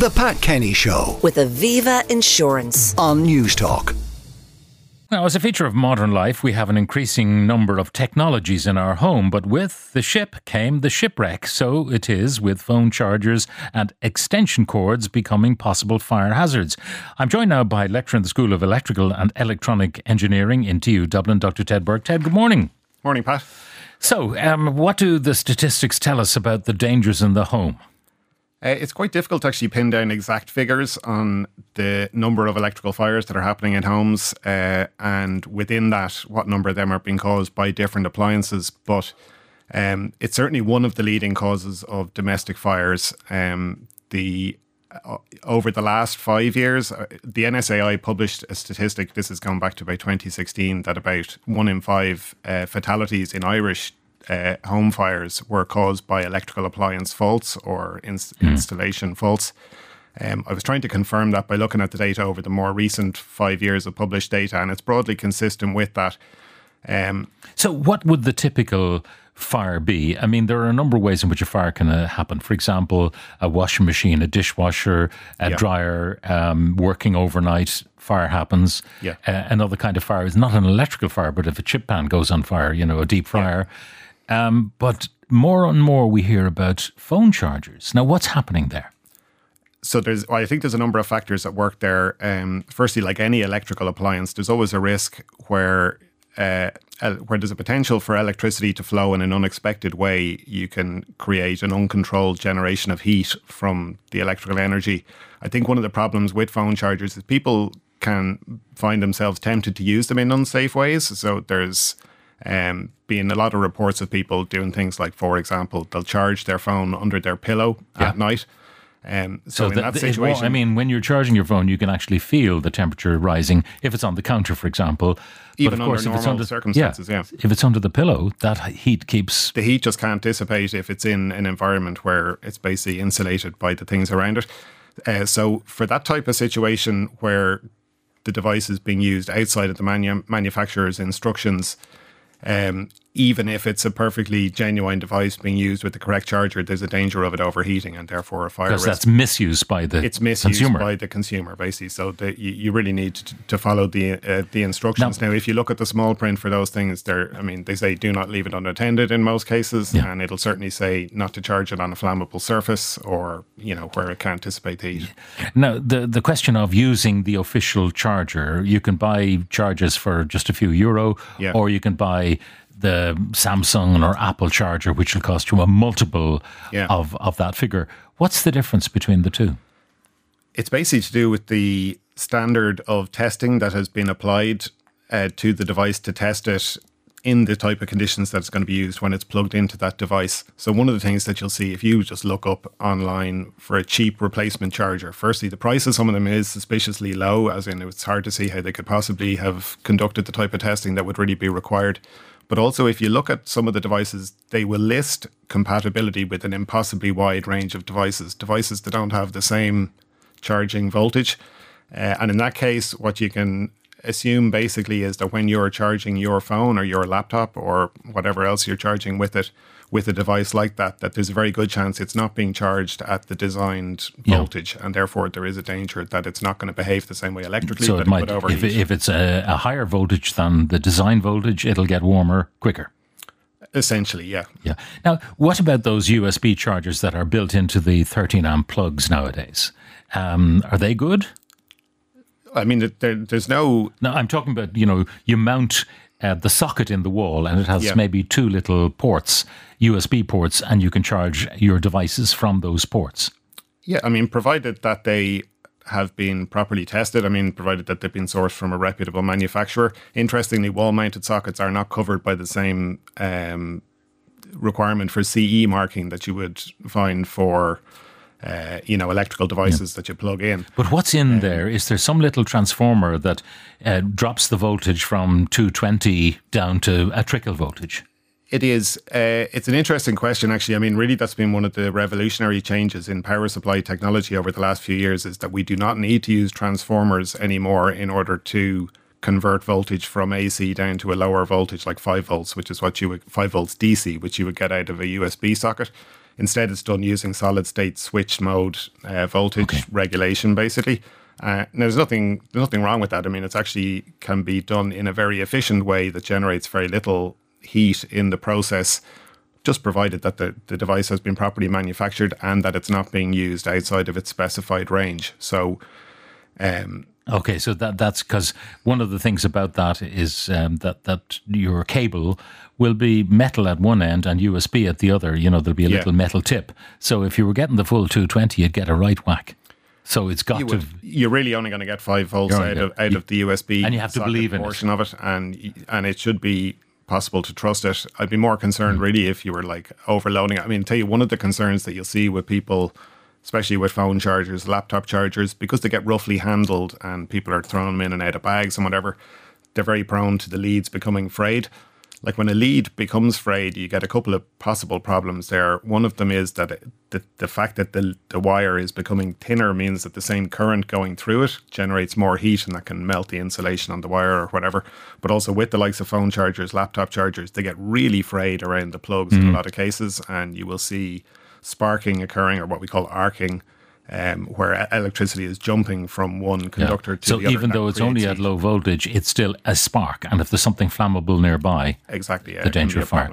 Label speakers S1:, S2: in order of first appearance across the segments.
S1: The Pat Kenny Show
S2: with Aviva Insurance.
S1: on Newstalk.
S3: Now, as a feature of modern life, we have an increasing number of technologies in our home, but with the ship came the shipwreck. So it is with phone chargers and extension cords becoming possible fire hazards. I'm joined now by lecturer in the School of Electrical and Electronic Engineering in TU Dublin, Dr. Ted Burke. Ted, good morning.
S4: Morning, Pat.
S3: So, um, what do the statistics tell us about the dangers in the home?
S4: Uh, it's quite difficult to actually pin down exact figures on the number of electrical fires that are happening in homes, uh, and within that, what number of them are being caused by different appliances. But um, it's certainly one of the leading causes of domestic fires. Um, the uh, over the last five years, uh, the NSAI published a statistic. This has gone back to about 2016 that about one in five uh, fatalities in Irish uh, home fires were caused by electrical appliance faults or ins- installation faults. Um, I was trying to confirm that by looking at the data over the more recent five years of published data, and it's broadly consistent with that. Um,
S3: So, what would the typical fire be? I mean, there are a number of ways in which a fire can uh, happen. For example, a washing machine, a dishwasher, a
S4: Yeah.
S3: dryer um, working overnight, fire happens.
S4: Yeah.
S3: Uh, another kind of fire is not an electrical fire, but if a chip pan goes on fire, you know, a deep fryer. Um, but more and more we hear about phone chargers. Now, what's happening there?
S4: so there's I think there's a number of factors at work there. Um, firstly, like any electrical appliance, there's always a risk where uh, where there's a potential for electricity to flow in an unexpected way. You can create an uncontrolled generation of heat from the electrical energy. I think one of the problems with phone chargers is people can find themselves tempted to use them in unsafe ways. So there's um, been a lot of reports of people doing things like, for example, they'll charge their phone under their pillow at night. Um, so, in
S3: the-
S4: that
S3: the- it won't-
S4: situation,
S3: I mean, when you're charging your phone, you can actually feel the temperature rising if it's on the counter, for example.
S4: Even
S3: but of
S4: under
S3: course, if it's
S4: normal
S3: under
S4: circumstances, yeah.
S3: If it's under the pillow, that heat keeps.
S4: the heat just can't dissipate if it's in an environment where it's basically insulated by the things around it. Uh, so, for that type of situation where the device is being used outside of the manu- manufacturer's instructions, um, even if it's a perfectly genuine device being used with the correct charger, there's a danger of it overheating and therefore a fire
S3: Because
S4: risk.
S3: that's misused by the
S4: it's misused
S3: consumer.
S4: by the consumer, basically. So the, you, you really need to, to follow the uh, the instructions. Now, if you look at the small print for those things, they're I mean, they say do not leave it unattended in most cases,
S3: Yeah.
S4: and it'll certainly say not to charge it on a flammable surface or you know where it can't dissipate the heat.
S3: Now, the, the question of using the official charger, you can buy chargers for just a few euro,
S4: Yeah.
S3: or you can buy the Samsung or Apple charger, which will cost you a multiple
S4: Yeah.
S3: of, of that figure. What's the difference between the two?
S4: It's basically to do with the standard of testing that has been applied uh, to the device to test it in the type of conditions that it's going to be used when it's plugged into that device. So, one of the things that you'll see if you just look up online for a cheap replacement charger, firstly, the price of some of them is suspiciously low, as in it's hard to see how they could possibly have conducted the type of testing that would really be required. But also, if you look at some of the devices, they will list compatibility with an impossibly wide range of devices, devices that don't have the same charging voltage. Uh, and in that case, what you can assume basically is that when you're charging your phone or your laptop or whatever else you're charging with it, with a device like that, that there's a very good chance it's not being charged at the designed
S3: Yeah.
S4: voltage, and therefore there is a danger that it's not going to behave the same way electrically,
S3: So it might, if, if it's a, a higher voltage than the design voltage, it'll get warmer quicker.
S4: Essentially, yeah.
S3: Yeah. Now, what about those USB chargers that are built into the 13 amp plugs nowadays? Um, are they good?
S4: I mean, there, there's no
S3: No, I'm talking about, you know, you mount uh, the socket in the wall and it has
S4: Yeah.
S3: maybe two little ports, USB ports, and you can charge your devices from those ports.
S4: Yeah, I mean, provided that they have been properly tested, I mean, provided that they've been sourced from a reputable manufacturer. Interestingly, wall mounted sockets are not covered by the same um, requirement for CE marking that you would find for. Uh, you know, electrical devices that you plug in.
S3: But what's in there? Is there some little transformer that uh, drops the voltage from 220 down to a trickle voltage?
S4: It is. Uh, it's an interesting question, actually. I mean, really, that's been one of the revolutionary changes in power supply technology over the last few years. Is that we do not need to use transformers anymore in order to convert voltage from AC down to a lower voltage, like five volts, which is what you would five volts DC, which you would get out of a USB socket. Instead, it's done using solid state switch mode uh, voltage regulation, basically. Uh, there's nothing there's nothing wrong with that. I mean, it's actually can be done in a very efficient way that generates very little heat in the process, just provided that the, the device has been properly manufactured and that it's not being used outside of its specified range. So, um,
S3: Okay, so that that's because one of the things about that is um, that that your cable will be metal at one end and USB at the other. You know, there'll be a
S4: Yeah.
S3: little metal tip. So if you were getting the full 220, you'd get a right whack. So it's got
S4: you
S3: to.
S4: would, you're really only going to get five volts out of, out of the USB,
S3: And you have to believe in it.
S4: portion of it, and and it should be possible to trust it. I'd be more concerned
S3: Mm.
S4: really if you were like overloading it. I mean, tell you one of the concerns that you'll see with people, especially with phone chargers, laptop chargers, because they get roughly handled and people are throwing them in and out of bags and whatever. They're very prone to the leads becoming frayed. Like when a lead becomes frayed, you get a couple of possible problems there. One of them is that the, the fact that the, the wire is becoming thinner means that the same current going through it generates more heat and that can melt the insulation on the wire or whatever. But also with the likes of phone chargers, laptop chargers, they get really frayed around the plugs in a mm-hmm. lot of cases, and you will see sparking occurring or what we call arcing. Um, where electricity is jumping from one
S3: Yeah.
S4: conductor to
S3: So
S4: the other. So even
S3: though it's only at low voltage, it's still a spark. And if there's something flammable nearby,
S4: exactly yeah,
S3: the danger of fire.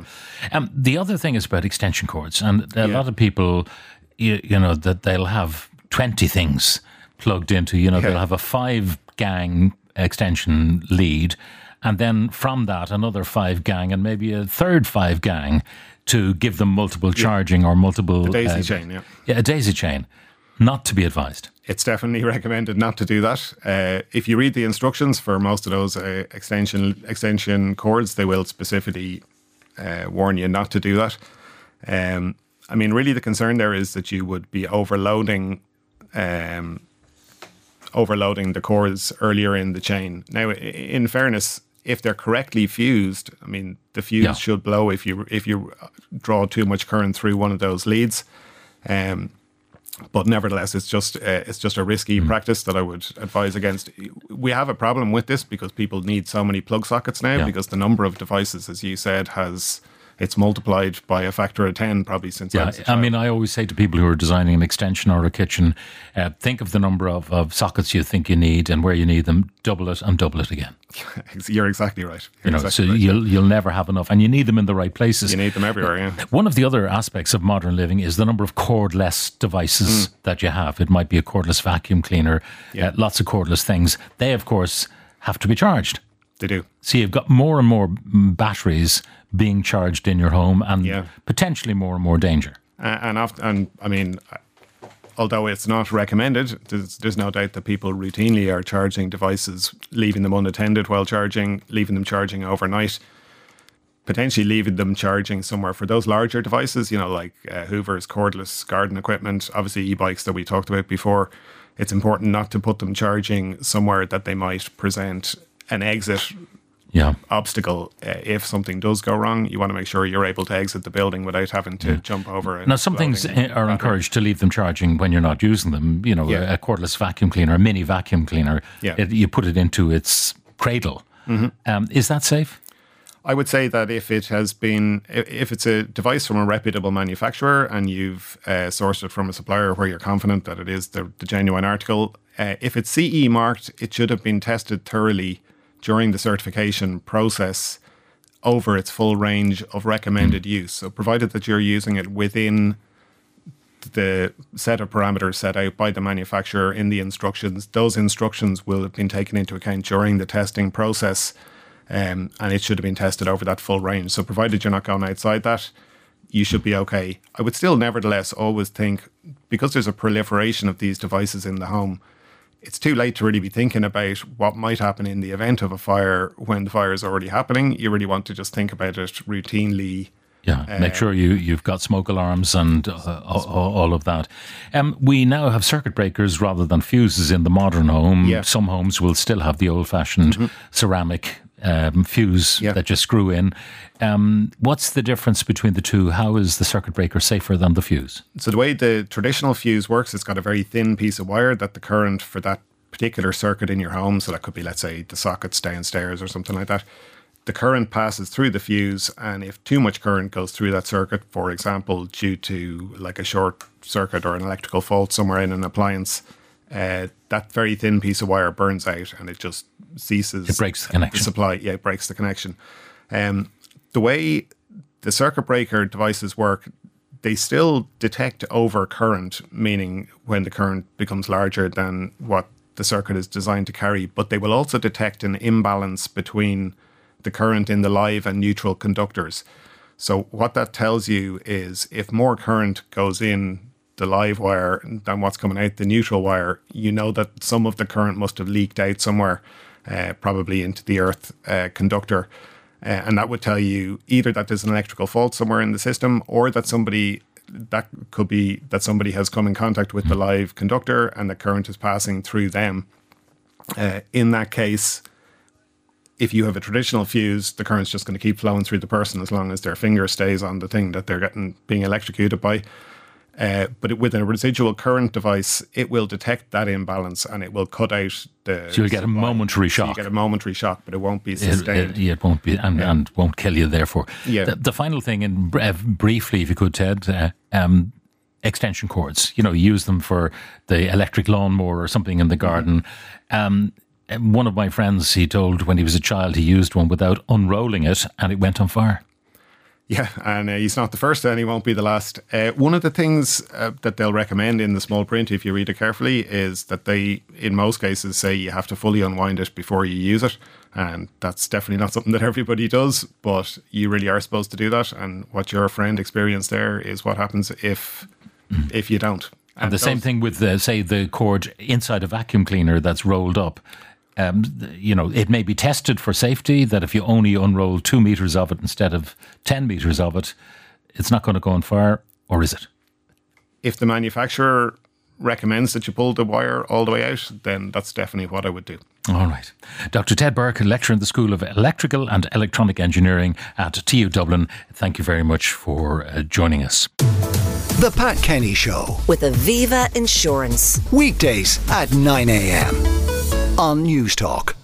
S3: Um, the other thing is about extension cords, and a
S4: Yeah.
S3: lot of people, you, you know, that they'll have twenty things plugged into. You know,
S4: Yeah.
S3: they'll have a five gang extension lead, and then from that another five gang, and maybe a third five gang to give them multiple charging or multiple
S4: daisy
S3: uh,
S4: chain, yeah.
S3: yeah, a daisy chain. Not to be advised.
S4: it's definitely recommended not to do that. Uh, if you read the instructions for most of those uh, extension extension cords, they will specifically uh, warn you not to do that. Um, I mean, really, the concern there is that you would be overloading. Um, overloading the cords earlier in the chain. Now, in fairness, if they're correctly fused, I mean, the fuse
S3: Yeah.
S4: should blow if you if you draw too much current through one of those leads. Um, but nevertheless, it's just uh, it's just a risky
S3: Mm.
S4: practice that I would advise against. We have a problem with this because people need so many plug sockets now
S3: Yeah.
S4: because the number of devices, as you said, has it's multiplied by a factor of ten probably since
S3: Yeah, I,
S4: I
S3: mean, I always say to people who are designing an extension or a kitchen, uh, think of the number of, of sockets you think you need and where you need them, double it and double it again.
S4: you're exactly right.
S3: You
S4: You're
S3: know,
S4: exactly
S3: so
S4: right.
S3: you'll you'll never have enough, and you need them in the right places.
S4: you need them everywhere. Yeah.
S3: One of the other aspects of modern living is the number of cordless devices that you have. It might be a cordless vacuum cleaner.
S4: Yeah.
S3: uh, lots of cordless things. They, of course, have to be charged.
S4: They do.
S3: So you've got more and more batteries being charged in your home, and
S4: Yeah.
S3: potentially more and more danger.
S4: Uh, and oft, and I mean, although it's not recommended, there's, there's no doubt that people routinely are charging devices, leaving them unattended while charging, leaving them charging overnight, potentially leaving them charging somewhere for those larger devices, you know, like uh, Hoover's cordless garden equipment, obviously e-bikes that we talked about before. It's important not to put them charging somewhere that they might present an exit
S3: Yeah.
S4: obstacle uh, if something does go wrong. You want to make sure you're able to exit the building without having to jump over.
S3: Now, some things uh, are encouraged to leave them charging when you're not using them. You know,
S4: Yeah.
S3: a, cordless vacuum cleaner, a mini vacuum cleaner,
S4: Yeah. Mm-hmm.
S3: it, you put it into its cradle. Um, is that safe?
S4: I would say that if it has been, if it's a device from a reputable manufacturer and you've uh, sourced it from a supplier where you're confident that it is the, the genuine article, uh, if it's CE marked, it should have been tested thoroughly during the certification process over its full range of recommended use. So, provided that you're using it within the set of parameters set out by the manufacturer in the instructions, those instructions will have been taken into account during the testing process, um, and it should have been tested over that full range. So, provided you're not going outside that, you should be okay. I would still, nevertheless, always think because there's a proliferation of these devices in the home, it's too late to really be thinking about what might happen in the event of a fire when the fire is already happening. You really want to just think about it routinely.
S3: Yeah, make sure you, you've got smoke alarms and uh, all, of that. Um, we now have circuit breakers rather than fuses in the modern home.
S4: Yeah.
S3: Some homes will still have the old fashioned ceramic um, fuse
S4: Yeah.
S3: that just screw in. Um, what's the difference between the two? How is the circuit breaker safer than the fuse?
S4: So the way the traditional fuse works, it's got a very thin piece of wire that the current for that particular circuit in your home, so that could be, let's say, the sockets downstairs or something like that. the current passes through the fuse, and if too much current goes through that circuit, for example, due to like a short circuit or an electrical fault somewhere in an appliance, uh, that very thin piece of wire burns out and it just ceases.
S3: It breaks the connection.
S4: supply, yeah, it breaks the connection. Um, the way the circuit breaker devices work, they still detect over current, meaning when the current becomes larger than what the circuit is designed to carry, but they will also detect an imbalance between the current in the live and neutral conductors. So what that tells you is if more current goes in the live wire than what's coming out the neutral wire, you know that some of the current must have leaked out somewhere, uh, probably into the earth uh, conductor. Uh, and that would tell you either that there's an electrical fault somewhere in the system or that somebody that could be that somebody has come in contact with the live conductor and the current is passing through them. Uh, in that case, if you have a traditional fuse, the current's just going to keep flowing through the person as long as their finger stays on the thing that they're getting being electrocuted by. Uh, but with a residual current device, it will detect that imbalance and it will cut out the.
S3: So you'll get a
S4: supply.
S3: momentary
S4: So you
S3: shock.
S4: get a momentary shock, but it won't be sustained.
S3: it, it won't be and, and won't kill you. Therefore,
S4: Yeah.
S3: The, the final thing, and uh, briefly, if you could, Ted, uh, um, extension cords. You know, use them for the electric lawnmower or something in the garden. Um, one of my friends, he told when he was a child, he used one without unrolling it, and it went on fire.
S4: Yeah, and uh, he's not the first, and he won't be the last. Uh, one of the things uh, that they'll recommend in the small print, if you read it carefully, is that they, in most cases, say you have to fully unwind it before you use it. And that's definitely not something that everybody does, but you really are supposed to do that. And what your friend experienced there is what happens if if you don't.
S3: And the same thing with, the, say, the cord inside a vacuum cleaner that's rolled up. Um, you know, it may be tested for safety that if you only unroll two meters of it instead of 10 meters of it, it's not going to go on fire, or is it?
S4: If the manufacturer recommends that you pull the wire all the way out, then that's definitely what I would do.
S3: All right. Dr. Ted Burke, lecturer in the School of Electrical and Electronic Engineering at TU Dublin, thank you very much for uh, joining us.
S1: The Pat Kenny Show.
S2: with Aviva Insurance.
S1: Weekdays at 9 a.m. on Newstalk.